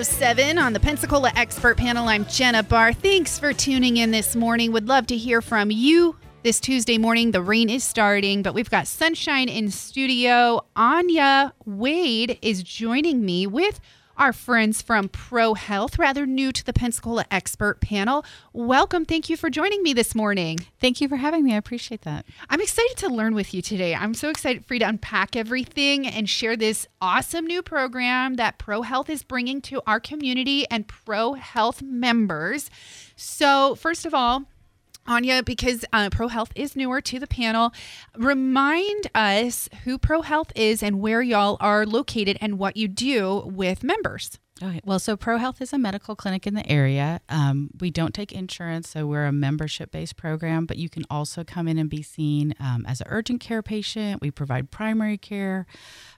It's 10:07 on the Pensacola Expert Panel. I'm Jenna Barr. Thanks for tuning in this morning. Would love to hear from you this Tuesday morning. The rain is starting, but we've got sunshine in studio. Anya Wade is joining me with our friends from Pro Health, rather new to the Pensacola Expert Panel. Welcome. Thank you for joining me this morning. Thank you for having me. I appreciate that. I'm excited to learn with you today. I'm so excited for you to unpack everything and share this awesome new program that Pro Health is bringing to our community and Pro Health members. So, first of all, Anya, because uh, Pro Health is newer to the panel, remind us who Pro Health is and where y'all are located and what you do with members. Okay. Well, so Pro Health is a medical clinic in the area. Um, we don't take insurance, so we're a membership based program, but you can also come in and be seen um, as an urgent care patient. We provide primary care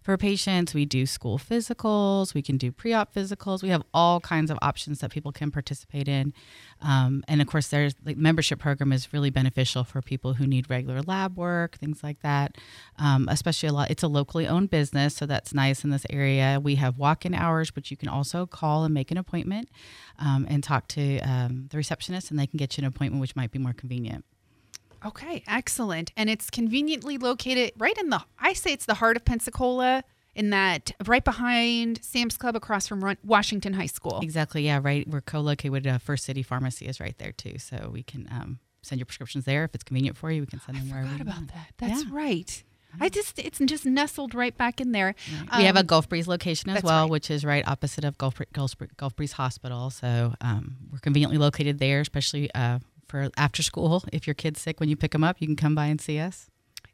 for patients. We do school physicals. We can do pre op physicals. We have all kinds of options that people can participate in. Um, and of course, there's the membership program is really beneficial for people who need regular lab work, things like that. Um, especially a lot, it's a locally owned business, so that's nice in this area. We have walk in hours, but you can also call and make an appointment um, and talk to um, the receptionist, and they can get you an appointment, which might be more convenient. Okay, excellent. And it's conveniently located right in the, I say it's the heart of Pensacola, in that right behind Sam's Club across from Washington High School. Exactly. Yeah, right. We're co located. Uh, First City Pharmacy is right there too. So we can um, send your prescriptions there. If it's convenient for you, we can send them I wherever. forgot you about want. that. That's Yeah. right. I just, it's just nestled right back in there. we have a Um, Gulf Breeze location as well, right. which is right opposite of Gulf, Gulf, Gulf Breeze Hospital. So um, we're conveniently located there, especially uh, for after school. If your kid's sick, when you pick them up, you can come by and see us.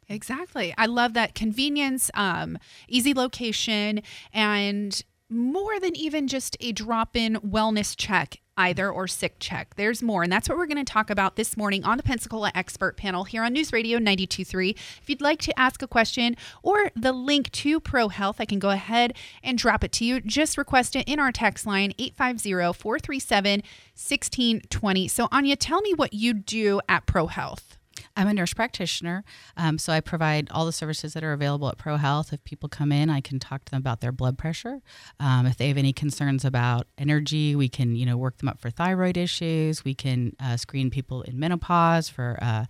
Exactly. I love that convenience, um, easy location, and more than even just a drop in wellness check either or sick check. There's more. And that's what we're going to talk about this morning on the Pensacola Expert Panel here on News Radio 923. If you'd like to ask a question or the link to Pro Health, I can go ahead and drop it to you. Just request it in our text line 850-437-1620. So Anya, tell me what you do at Pro Health. I'm a nurse practitioner, um, so I provide all the services that are available at Pro Health. If people come in, I can talk to them about their blood pressure. Um, if they have any concerns about energy, we can you know work them up for thyroid issues. We can uh, screen people in menopause for uh,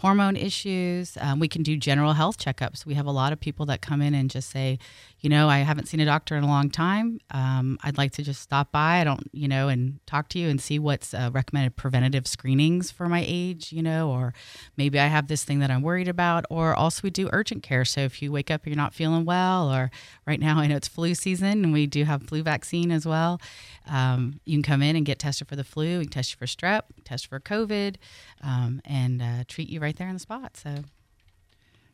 hormone issues. Um, we can do general health checkups. We have a lot of people that come in and just say, you know, I haven't seen a doctor in a long time. Um, I'd like to just stop by. I don't, you know, and talk to you and see what's uh, recommended preventative screenings for my age, you know, or maybe I have this thing that I'm worried about. Or also, we do urgent care. So if you wake up and you're not feeling well, or right now I know it's flu season and we do have flu vaccine as well, um, you can come in and get tested for the flu. We can test you for strep, test for COVID, um, and uh, treat you right there on the spot. So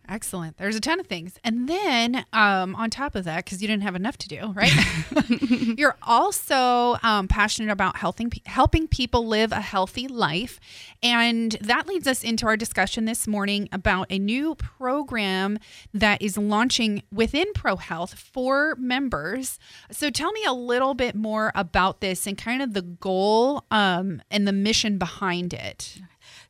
Excellent. There's a ton of things. And then um, on top of that, because you didn't have enough to do, right? You're also um, passionate about helping, helping people live a healthy life. And that leads us into our discussion this morning about a new program that is launching within ProHealth for members. So tell me a little bit more about this and kind of the goal um, and the mission behind it.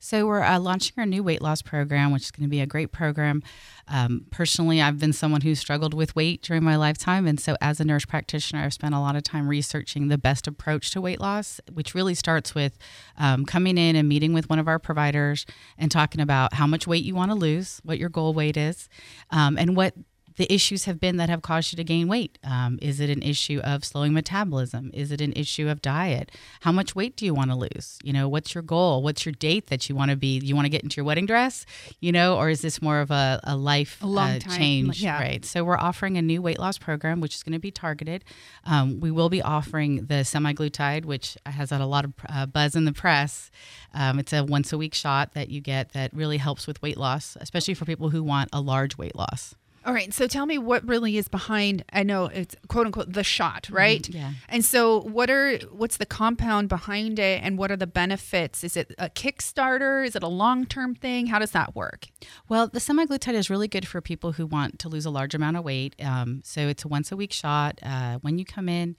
So we're uh, launching our new weight loss program, which is going to be a great program. Um, personally, I've been someone who struggled with weight during my lifetime, and so as a nurse practitioner, I've spent a lot of time researching the best approach to weight loss, which really starts with um, coming in and meeting with one of our providers and talking about how much weight you want to lose, what your goal weight is, um, and what the issues have been that have caused you to gain weight. Um, is it an issue of slowing metabolism? Is it an issue of diet? How much weight do you want to lose? You know, what's your goal? What's your date that you want to be? You want to get into your wedding dress, you know, or is this more of a, a life A long uh, time, change? yeah. Right. So we're offering a new weight loss program, which is going to be targeted. Um, we will be offering the semaglutide, which has had a lot of uh, buzz in the press. Um, it's a once a week shot that you get that really helps with weight loss, especially for people who want a large weight loss. All right. So tell me what really is behind. I know it's quote unquote the shot, right? Mm-hmm. yeah. And so what are what's the compound behind it, and what are the benefits? Is it a Kickstarter? Is it a long term thing? How does that work? Well, the semaglutide is really good for people who want to lose a large amount of weight. Um, so it's a once a week shot. Uh, when you come in,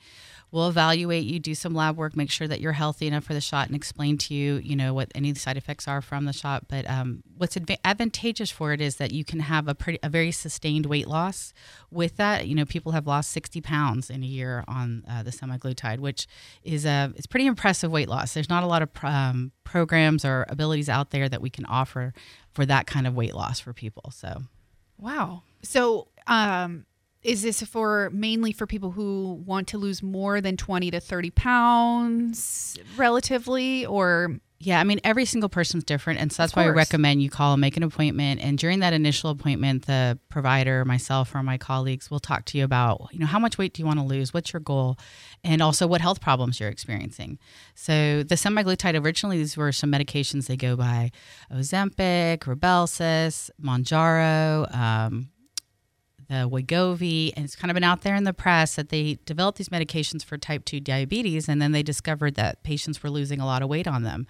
we'll evaluate you, do some lab work, make sure that you're healthy enough for the shot, and explain to you, you know, what any side effects are from the shot. But um, what's adva- advantageous for it is that you can have a pretty a very sustained weight loss. With that you know people have lost 60 pounds in a year on uh, the semaglutide which is a it's pretty impressive weight loss. There's not a lot of um, programs or abilities out there that we can offer for that kind of weight loss for people so. Wow. So um is this for mainly for people who want to lose more than 20 to 30 pounds relatively or yeah, I mean, every single person's different. And so that's why I recommend you call and make an appointment. And during that initial appointment, the provider, myself, or my colleagues will talk to you about, you know, how much weight do you want to lose? What's your goal? And also what health problems you're experiencing. So the semaglutide, originally, these were some medications they go by Ozempic, Rybelsus, Mounjaro, um, the Wegovy, and it's kind of been out there in the press that they developed these medications for type 2 diabetes, and then they discovered that patients were losing a lot of weight on them.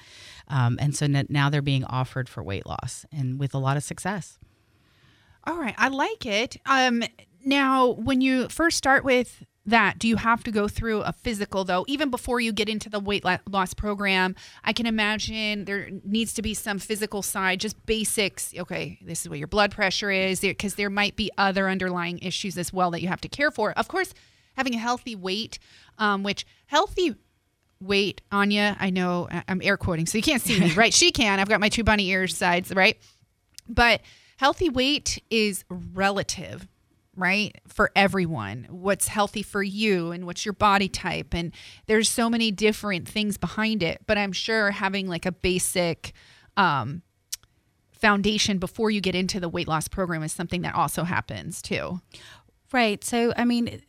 Um, and so now they're being offered for weight loss and with a lot of success. All right, I like it. Um, now, when you first start with that. Do you have to go through a physical though? Even before you get into the weight loss program i can imagine there needs to be some physical side just basics. Okay this is what your blood pressure is because there might be other underlying issues as well that you have to care for. Of course having a healthy weight um, which healthy weight anya i know i'm air quoting so you can't see me right? She can. I've got my two bunny ears sides right? But healthy weight is relative right? For everyone. What's healthy for you and what's your body type. And there's so many different things behind it. But I'm sure having like a basic um, foundation before you get into the weight loss program is something that also happens too. Right. So, I mean,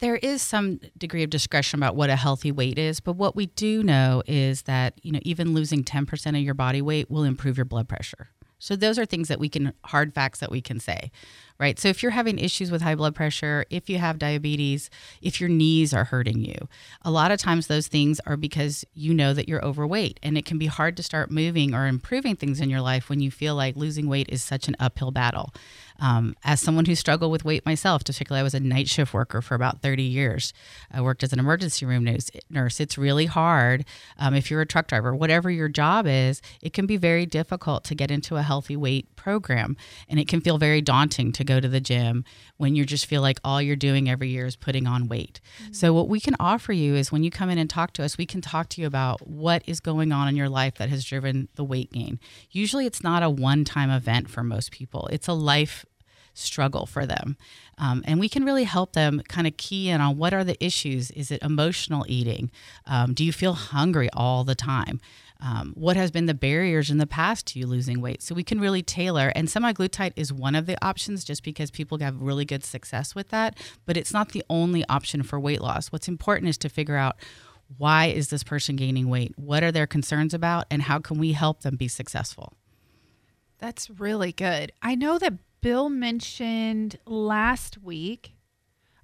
there is some degree of discretion about what a healthy weight is, but what we do know is that, you know, even losing 10% of your body weight will improve your blood pressure. So those are things that we can hard facts that we can say right? So if you're having issues with high blood pressure, if you have diabetes, if your knees are hurting you, a lot of times those things are because you know that you're overweight. And it can be hard to start moving or improving things in your life when you feel like losing weight is such an uphill battle. Um, as someone who struggled with weight myself, particularly I was a night shift worker for about 30 years. I worked as an emergency room nurse. It's really hard um, if you're a truck driver, whatever your job is, it can be very difficult to get into a healthy weight program. And it can feel very daunting to go to the gym when you just feel like all you're doing every year is putting on weight. Mm-hmm. So, what we can offer you is when you come in and talk to us, we can talk to you about what is going on in your life that has driven the weight gain. Usually, it's not a one time event for most people, it's a life struggle for them. Um, and we can really help them kind of key in on what are the issues. Is it emotional eating? Um, do you feel hungry all the time? Um, what has been the barriers in the past to you losing weight? So we can really tailor, and semaglutide is one of the options just because people have really good success with that, but it's not the only option for weight loss. What's important is to figure out why is this person gaining weight? What are their concerns about, and how can we help them be successful? That's really good. I know that Bill mentioned last week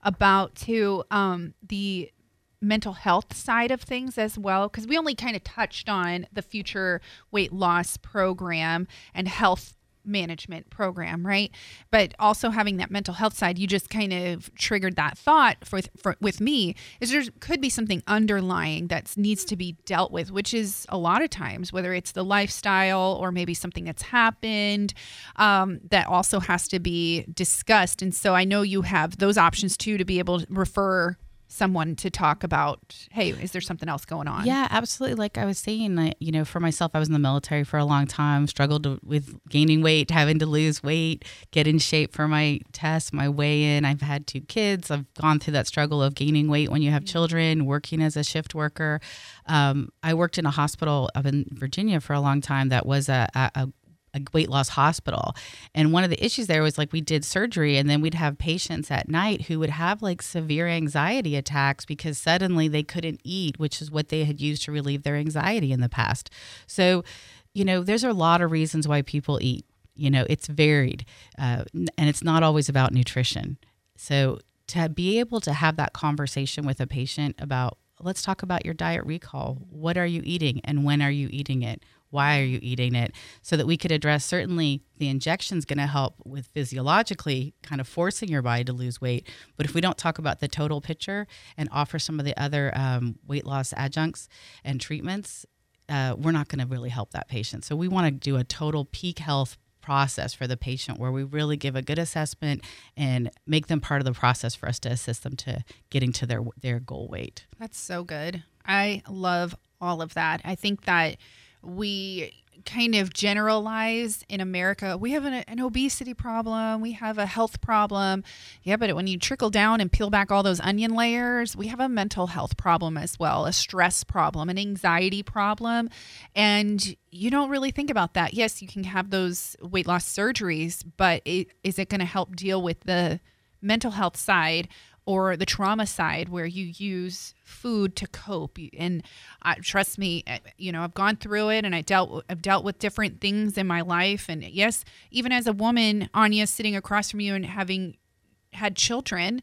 about to um, the mental health side of things as well because we only kind of touched on the future weight loss program and health management program, right? But also having that mental health side, you just kind of triggered that thought for, for with me is there could be something underlying that needs to be dealt with, which is a lot of times whether it's the lifestyle or maybe something that's happened um, that also has to be discussed. And so I know you have those options too to be able to refer someone to talk about hey is there something else going on? Yeah absolutely. Like i was saying I, you know for myself i was in the military for a long time struggled to, with gaining weight having to lose weight get in shape for my test my weigh in i've had two kids. I've gone through that struggle of gaining weight when you have children working as a shift worker. Um, i worked in a hospital up in virginia for a long time that was a, a, a weight loss hospital. And one of the issues there was like we did surgery and then we'd have patients at night who would have like severe anxiety attacks because suddenly they couldn't eat, which is what they had used to relieve their anxiety in the past. So, you know, there's a lot of reasons why people eat. You know, it's varied uh, and it's not always about nutrition. So, to be able to have that conversation with a patient about let's talk about your diet recall. What are you eating and when are you eating it? Why are you eating it so that we could address certainly the injection is going to help with physiologically kind of forcing your body to lose weight but if we don't talk about the total picture and offer some of the other um, weight loss adjuncts and treatments uh, we're not going to really help that patient. So we want to do a total peak health process for the patient where we really give a good assessment and make them part of the process for us to assist them to getting to their their goal weight. That's so good. I love all of that. I think that we kind of generalize in America. We have an, an, obesity problem. We have a health problem. Yeah, but when you trickle down and peel back all those onion layers, we have a mental health problem as well, a stress problem, an anxiety problem. And you don't really think about that. Yes, you can have those weight loss surgeries, but it, is it going to help deal with the mental health side or the trauma side where you use food to cope. And uh, trust me uh, you know I've gone through it and I dealt I've dealt with different things in my life. And yes even as a woman Anya sitting across from you and having had children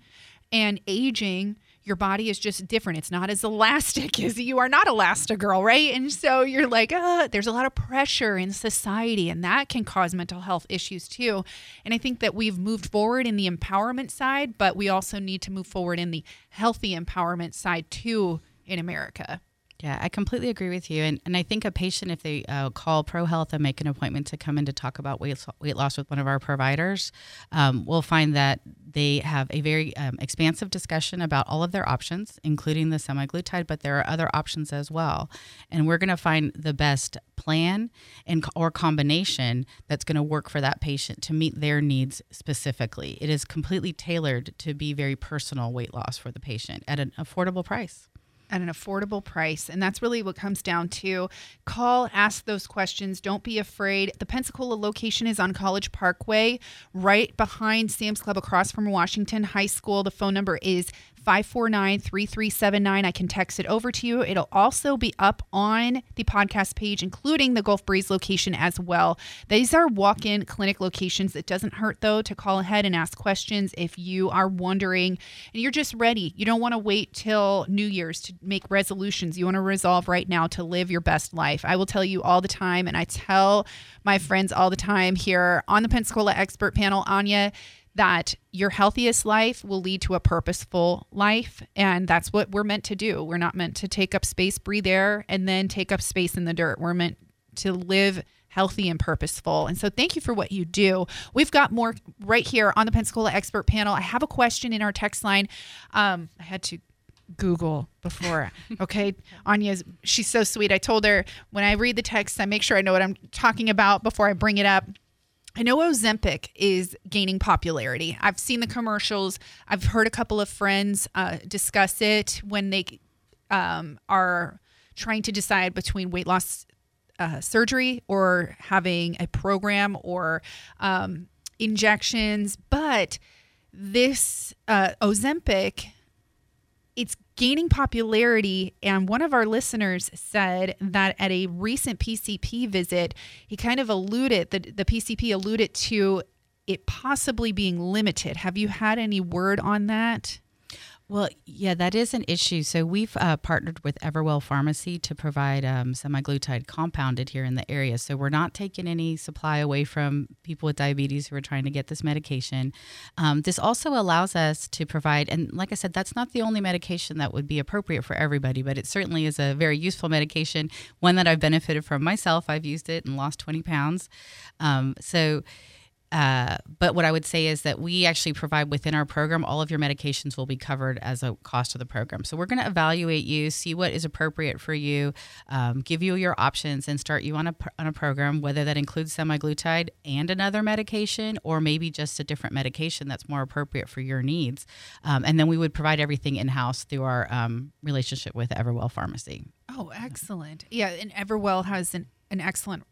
and aging your body is just different. It's not as elastic as you are not Elastigirl, right? And so you're like, uh, there's a lot of pressure in society, and that can cause mental health issues too. And I think that we've moved forward in the empowerment side, but we also need to move forward in the healthy empowerment side too in America. Yeah, I completely agree with you. And, and I think a patient, if they uh, call Pro Health and make an appointment to come in to talk about weight, weight loss with one of our providers, um, will find that they have a very um, expansive discussion about all of their options, including the semaglutide, but there are other options as well. And we're going to find the best plan and or combination that's going to work for that patient to meet their needs specifically. It is completely tailored to be very personal weight loss for the patient at an affordable price at an affordable price. And that's really what comes down to. Call, ask those questions. Don't be afraid. The Pensacola location is on College Parkway, right behind Sam's Club across from Washington High School. The phone number is 549 3379. I can text it over to you. It'll also be up on the podcast page, including the Gulf Breeze location as well. These are walk in clinic locations. It doesn't hurt, though, to call ahead and ask questions if you are wondering and you're just ready. You don't want to wait till New Year's to make resolutions. You want to resolve right now to live your best life. I will tell you all the time, and I tell my friends all the time here on the Pensacola Expert Panel, Anya that your healthiest life will lead to a purposeful life. And that's what we're meant to do. We're not meant to take up space, breathe air, and then take up space in the dirt. We're meant to live healthy and purposeful. And so thank you for what you do. We've got more right here on the Pensacola Expert Panel. I have a question in our text line. Um, I had to Google before. Okay. Anya's, she's so sweet. I told her when I read the text, I make sure I know what I'm talking about before I bring it up. I know Ozempic is gaining popularity. I've seen the commercials. I've heard a couple of friends uh, discuss it when they um, are trying to decide between weight loss uh, surgery or having a program or um, injections. But this uh, Ozempic, it's gaining popularity. And one of our listeners said that at a recent PCP visit, he kind of alluded, the, the PCP alluded to it possibly being limited. Have you had any word on that? Well, yeah, that is an issue. So we've uh, partnered with Everwell Pharmacy to provide um, semaglutide compounded here in the area. So we're not taking any supply away from people with diabetes who are trying to get this medication. Um, this also allows us to provide, and like I said, that's not the only medication that would be appropriate for everybody, but it certainly is a very useful medication, one that I've benefited from myself. I've used it and lost 20 pounds. Um, so uh, but what I would say is that we actually provide within our program, all of your medications will be covered as a cost of the program. So we're going to evaluate you, see what is appropriate for you, um, give you your options, and start you on a, on a program, whether that includes semaglutide and another medication, or maybe just a different medication that's more appropriate for your needs. Um, and then we would provide everything in house through our um, relationship with Everwell Pharmacy. Oh, excellent. Yeah, and Everwell has an, an excellent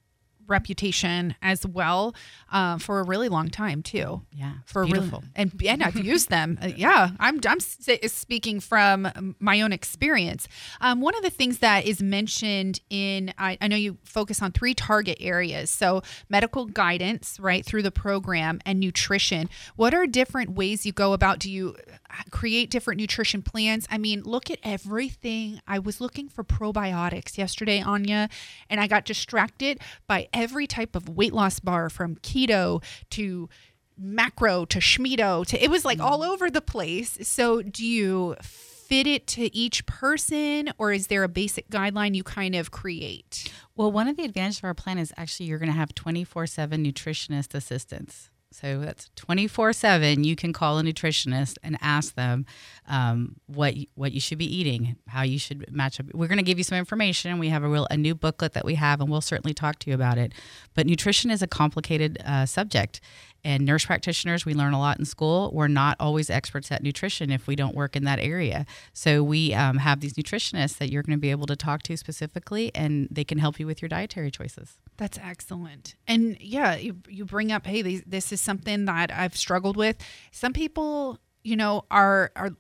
reputation as well uh, for a really long time too. Yeah, for beautiful. Really, and and I've used them. Uh, yeah, I'm I'm speaking from my own experience. Um, one of the things that is mentioned in I, I know you focus on three target areas. So medical guidance, right through the program, and nutrition. What are different ways you go about? Do you create different nutrition plans? I mean, look at everything. I was looking for probiotics yesterday, Anya, and I got distracted by every type of weight loss bar from keto to macro to schmido to it was like mm. all over the place. So do you fit it to each person, or is there a basic guideline you kind of create? Well, one of the advantages of our plan is actually you're going to have 24 7 nutritionist assistance. So that's 24 7. You can call a nutritionist and ask them um, what, what you should be eating, how you should match up. We're going to give you some information. We have a real a new booklet that we have, and we'll certainly talk to you about it. But nutrition is a complicated uh, subject. And nurse practitioners, we learn a lot in school. We're not always experts at nutrition if we don't work in that area. So we um, have these nutritionists that you're going to be able to talk to specifically, and they can help you with your dietary choices. That's excellent. And yeah, you, you bring up, hey, these, this is something that I've struggled with. Some people, you know, are are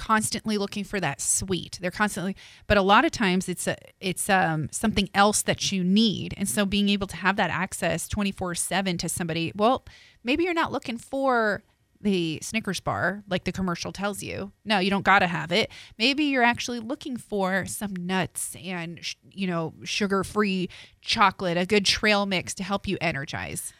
constantly looking for that sweet. They're constantly, but a lot of times it's a it's um something else that you need. And so being able to have that access 24/7 to somebody, well, maybe you're not looking for the Snickers bar, like the commercial tells you. No, you don't got to have it. Maybe you're actually looking for some nuts and, you know, sugar free chocolate, a good trail mix to help you energize.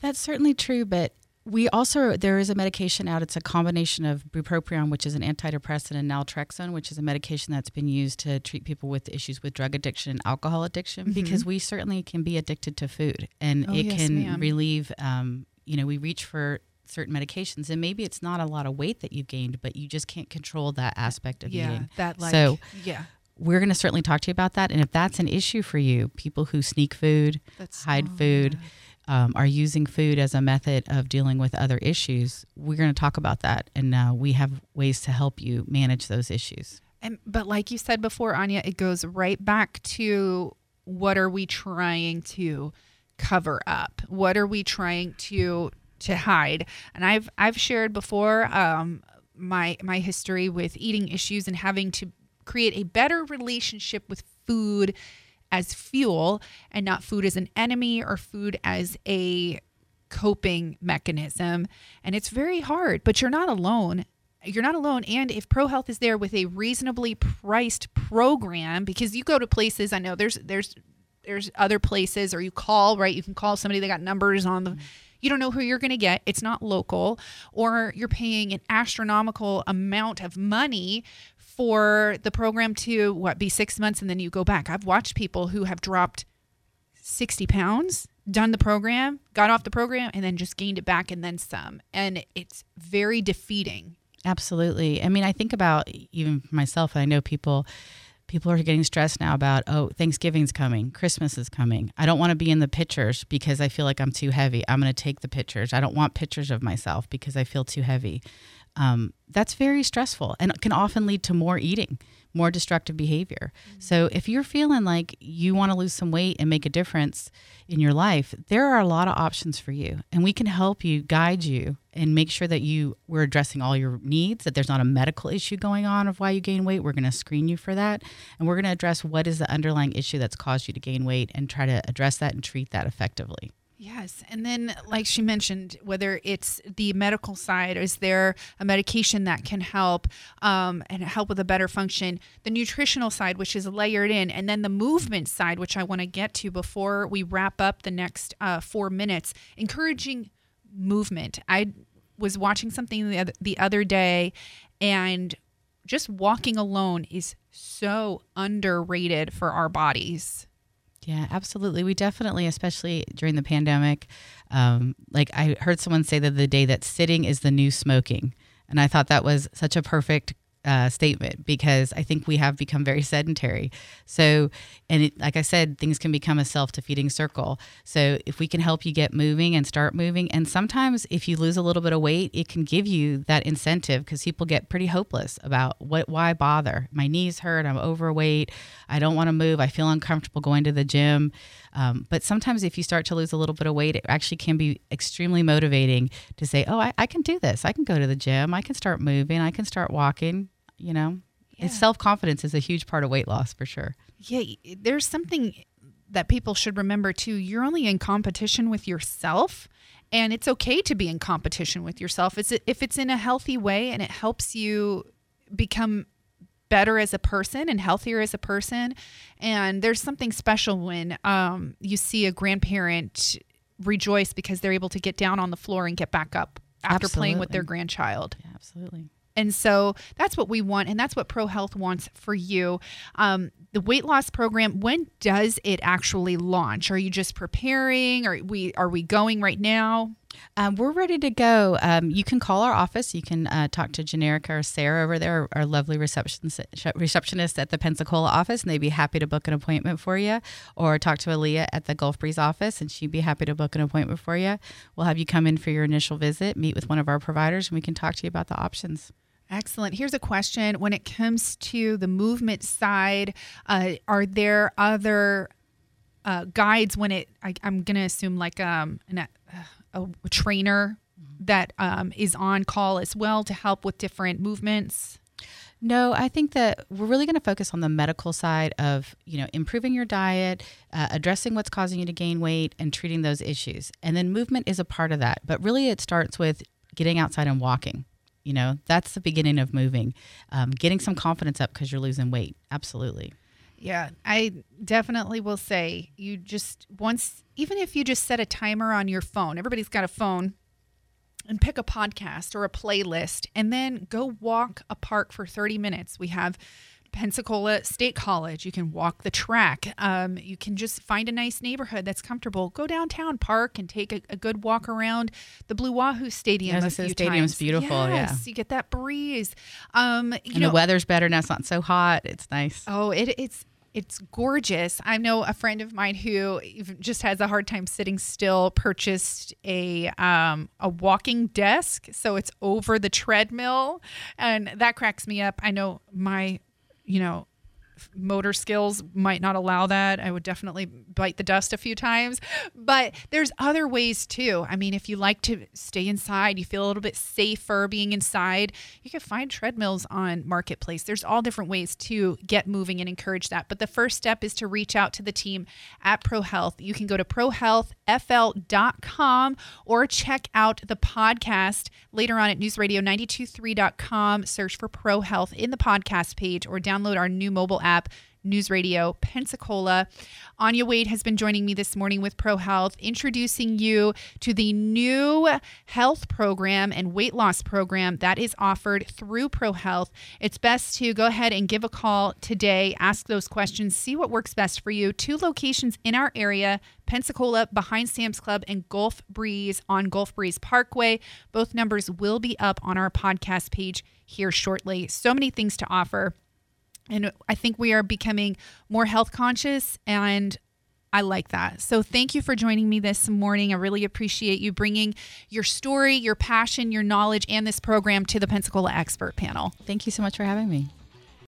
That's certainly true, but we also there is a medication out. It's a combination of bupropion, which is an antidepressant, and naltrexone, which is a medication that's been used to treat people with issues with drug addiction and alcohol addiction. Mm-hmm. Because we certainly can be addicted to food, and oh, it yes, can ma'am. relieve. Um, you know, we reach for certain medications and maybe it's not a lot of weight that you've gained but you just can't control that aspect of yeah, eating that like so yeah we're going to certainly talk to you about that and if that's an issue for you people who sneak food that's, hide oh, food um, are using food as a method of dealing with other issues we're going to talk about that and uh, we have ways to help you manage those issues and but like you said before anya it goes right back to what are we trying to cover up what are we trying to to hide. And I've I've shared before um, my my history with eating issues and having to create a better relationship with food as fuel and not food as an enemy or food as a coping mechanism. And it's very hard, but you're not alone. You're not alone. And if ProHealth is there with a reasonably priced program, because you go to places, I know there's there's there's other places or you call, right? You can call somebody, they got numbers on the you don't know who you're going to get. It's not local, or you're paying an astronomical amount of money for the program to what be six months and then you go back. I've watched people who have dropped 60 pounds, done the program, got off the program, and then just gained it back and then some. And it's very defeating. Absolutely. I mean, I think about even myself, I know people people are getting stressed now about oh thanksgiving's coming christmas is coming i don't want to be in the pictures because i feel like i'm too heavy i'm going to take the pictures i don't want pictures of myself because i feel too heavy um, that's very stressful and can often lead to more eating more destructive behavior. Mm-hmm. So if you're feeling like you want to lose some weight and make a difference in your life, there are a lot of options for you and we can help you guide you and make sure that you we're addressing all your needs that there's not a medical issue going on of why you gain weight we're going to screen you for that and we're going to address what is the underlying issue that's caused you to gain weight and try to address that and treat that effectively Yes. And then, like she mentioned, whether it's the medical side, is there a medication that can help um, and help with a better function? The nutritional side, which is layered in, and then the movement side, which I want to get to before we wrap up the next uh, four minutes, encouraging movement. I was watching something the other, the other day, and just walking alone is so underrated for our bodies. Yeah, absolutely. We definitely, especially during the pandemic, um, like I heard someone say that the day that sitting is the new smoking. And I thought that was such a perfect uh, statement because I think we have become very sedentary. So, and it, like I said, things can become a self defeating circle. So, if we can help you get moving and start moving, and sometimes if you lose a little bit of weight, it can give you that incentive because people get pretty hopeless about what, why bother? My knees hurt, I'm overweight, I don't want to move, I feel uncomfortable going to the gym. Um, but sometimes if you start to lose a little bit of weight, it actually can be extremely motivating to say, oh, I, I can do this. I can go to the gym. I can start moving. I can start walking you know yeah. self confidence is a huge part of weight loss for sure. Yeah, there's something that people should remember too. You're only in competition with yourself, and it's okay to be in competition with yourself. It's if it's in a healthy way and it helps you become better as a person and healthier as a person. And there's something special when um, you see a grandparent rejoice because they're able to get down on the floor and get back up after absolutely. playing with their grandchild. Yeah, absolutely. And so that's what we want, and that's what Pro Health wants for you. Um, the weight loss program, when does it actually launch? Are you just preparing? Are we are we going right now? Um, we're ready to go. Um, you can call our office. You can uh, talk to Generica or Sarah over there, our lovely receptionist, at the Pensacola office, and they'd be happy to book an appointment for you. Or talk to Aaliyah at the Gulf Breeze office, and she'd be happy to book an appointment for you. We'll have you come in for your initial visit, meet with one of our providers, and we can talk to you about the options. Excellent. Here's a question. When it comes to the movement side, uh, are there other uh, guides when it, I, am going to assume like um, an, uh, a, trainer that um, is on call as well to help with different movements? No, I think that we're really going to focus on the medical side of you know improving your diet, uh, addressing what's causing you to gain weight, and treating those issues. And then movement is a part of that. But really, it starts with getting outside and walking. You know, that's the beginning of moving, um, getting some confidence up because you're losing weight. Absolutely. Yeah, I definitely will say you just once, even if you just set a timer on your phone, everybody's got a phone, and pick a podcast or a playlist, and then go walk a park for 30 minutes. We have Pensacola State College. You can walk the track. Um, you can just find a nice neighborhood that's comfortable. Go downtown, park, and take a, a good walk around the Blue Wahoo Stadium. A the stadium's times. beautiful. Yes, yeah, you get that breeze. Um, you and know, the weather's better now. It's not so hot. It's nice. Oh, it, it's it's gorgeous. I know a friend of mine who just has a hard time sitting still. Purchased a um, a walking desk, so it's over the treadmill, and that cracks me up. I know my you know, motor skills might not allow that. I would definitely bite the dust a few times. But there's other ways too. I mean, if you like to stay inside, you feel a little bit safer being inside, you can find treadmills on Marketplace. There's all different ways to get moving and encourage that. But the first step is to reach out to the team at Pro Health. You can go to prohealthfl.com or check out the podcast later on at newsradio923.com. Search for Pro Health in the podcast page or download our new mobile app News Radio Pensacola. Anya Wade has been joining me this morning with Pro Health, introducing you to the new health program and weight loss program that is offered through Pro Health. It's best to go ahead and give a call today, ask those questions, see what works best for you. Two locations in our area Pensacola behind Sam's Club and Gulf Breeze on Gulf Breeze Parkway. Both numbers will be up on our podcast page here shortly. So many things to offer. And I think we are becoming more health conscious and I like that. So thank you for joining me this morning. I really appreciate you bringing your story, your passion, your knowledge, and this program to the Pensacola Expert Panel. Thank you so much for having me.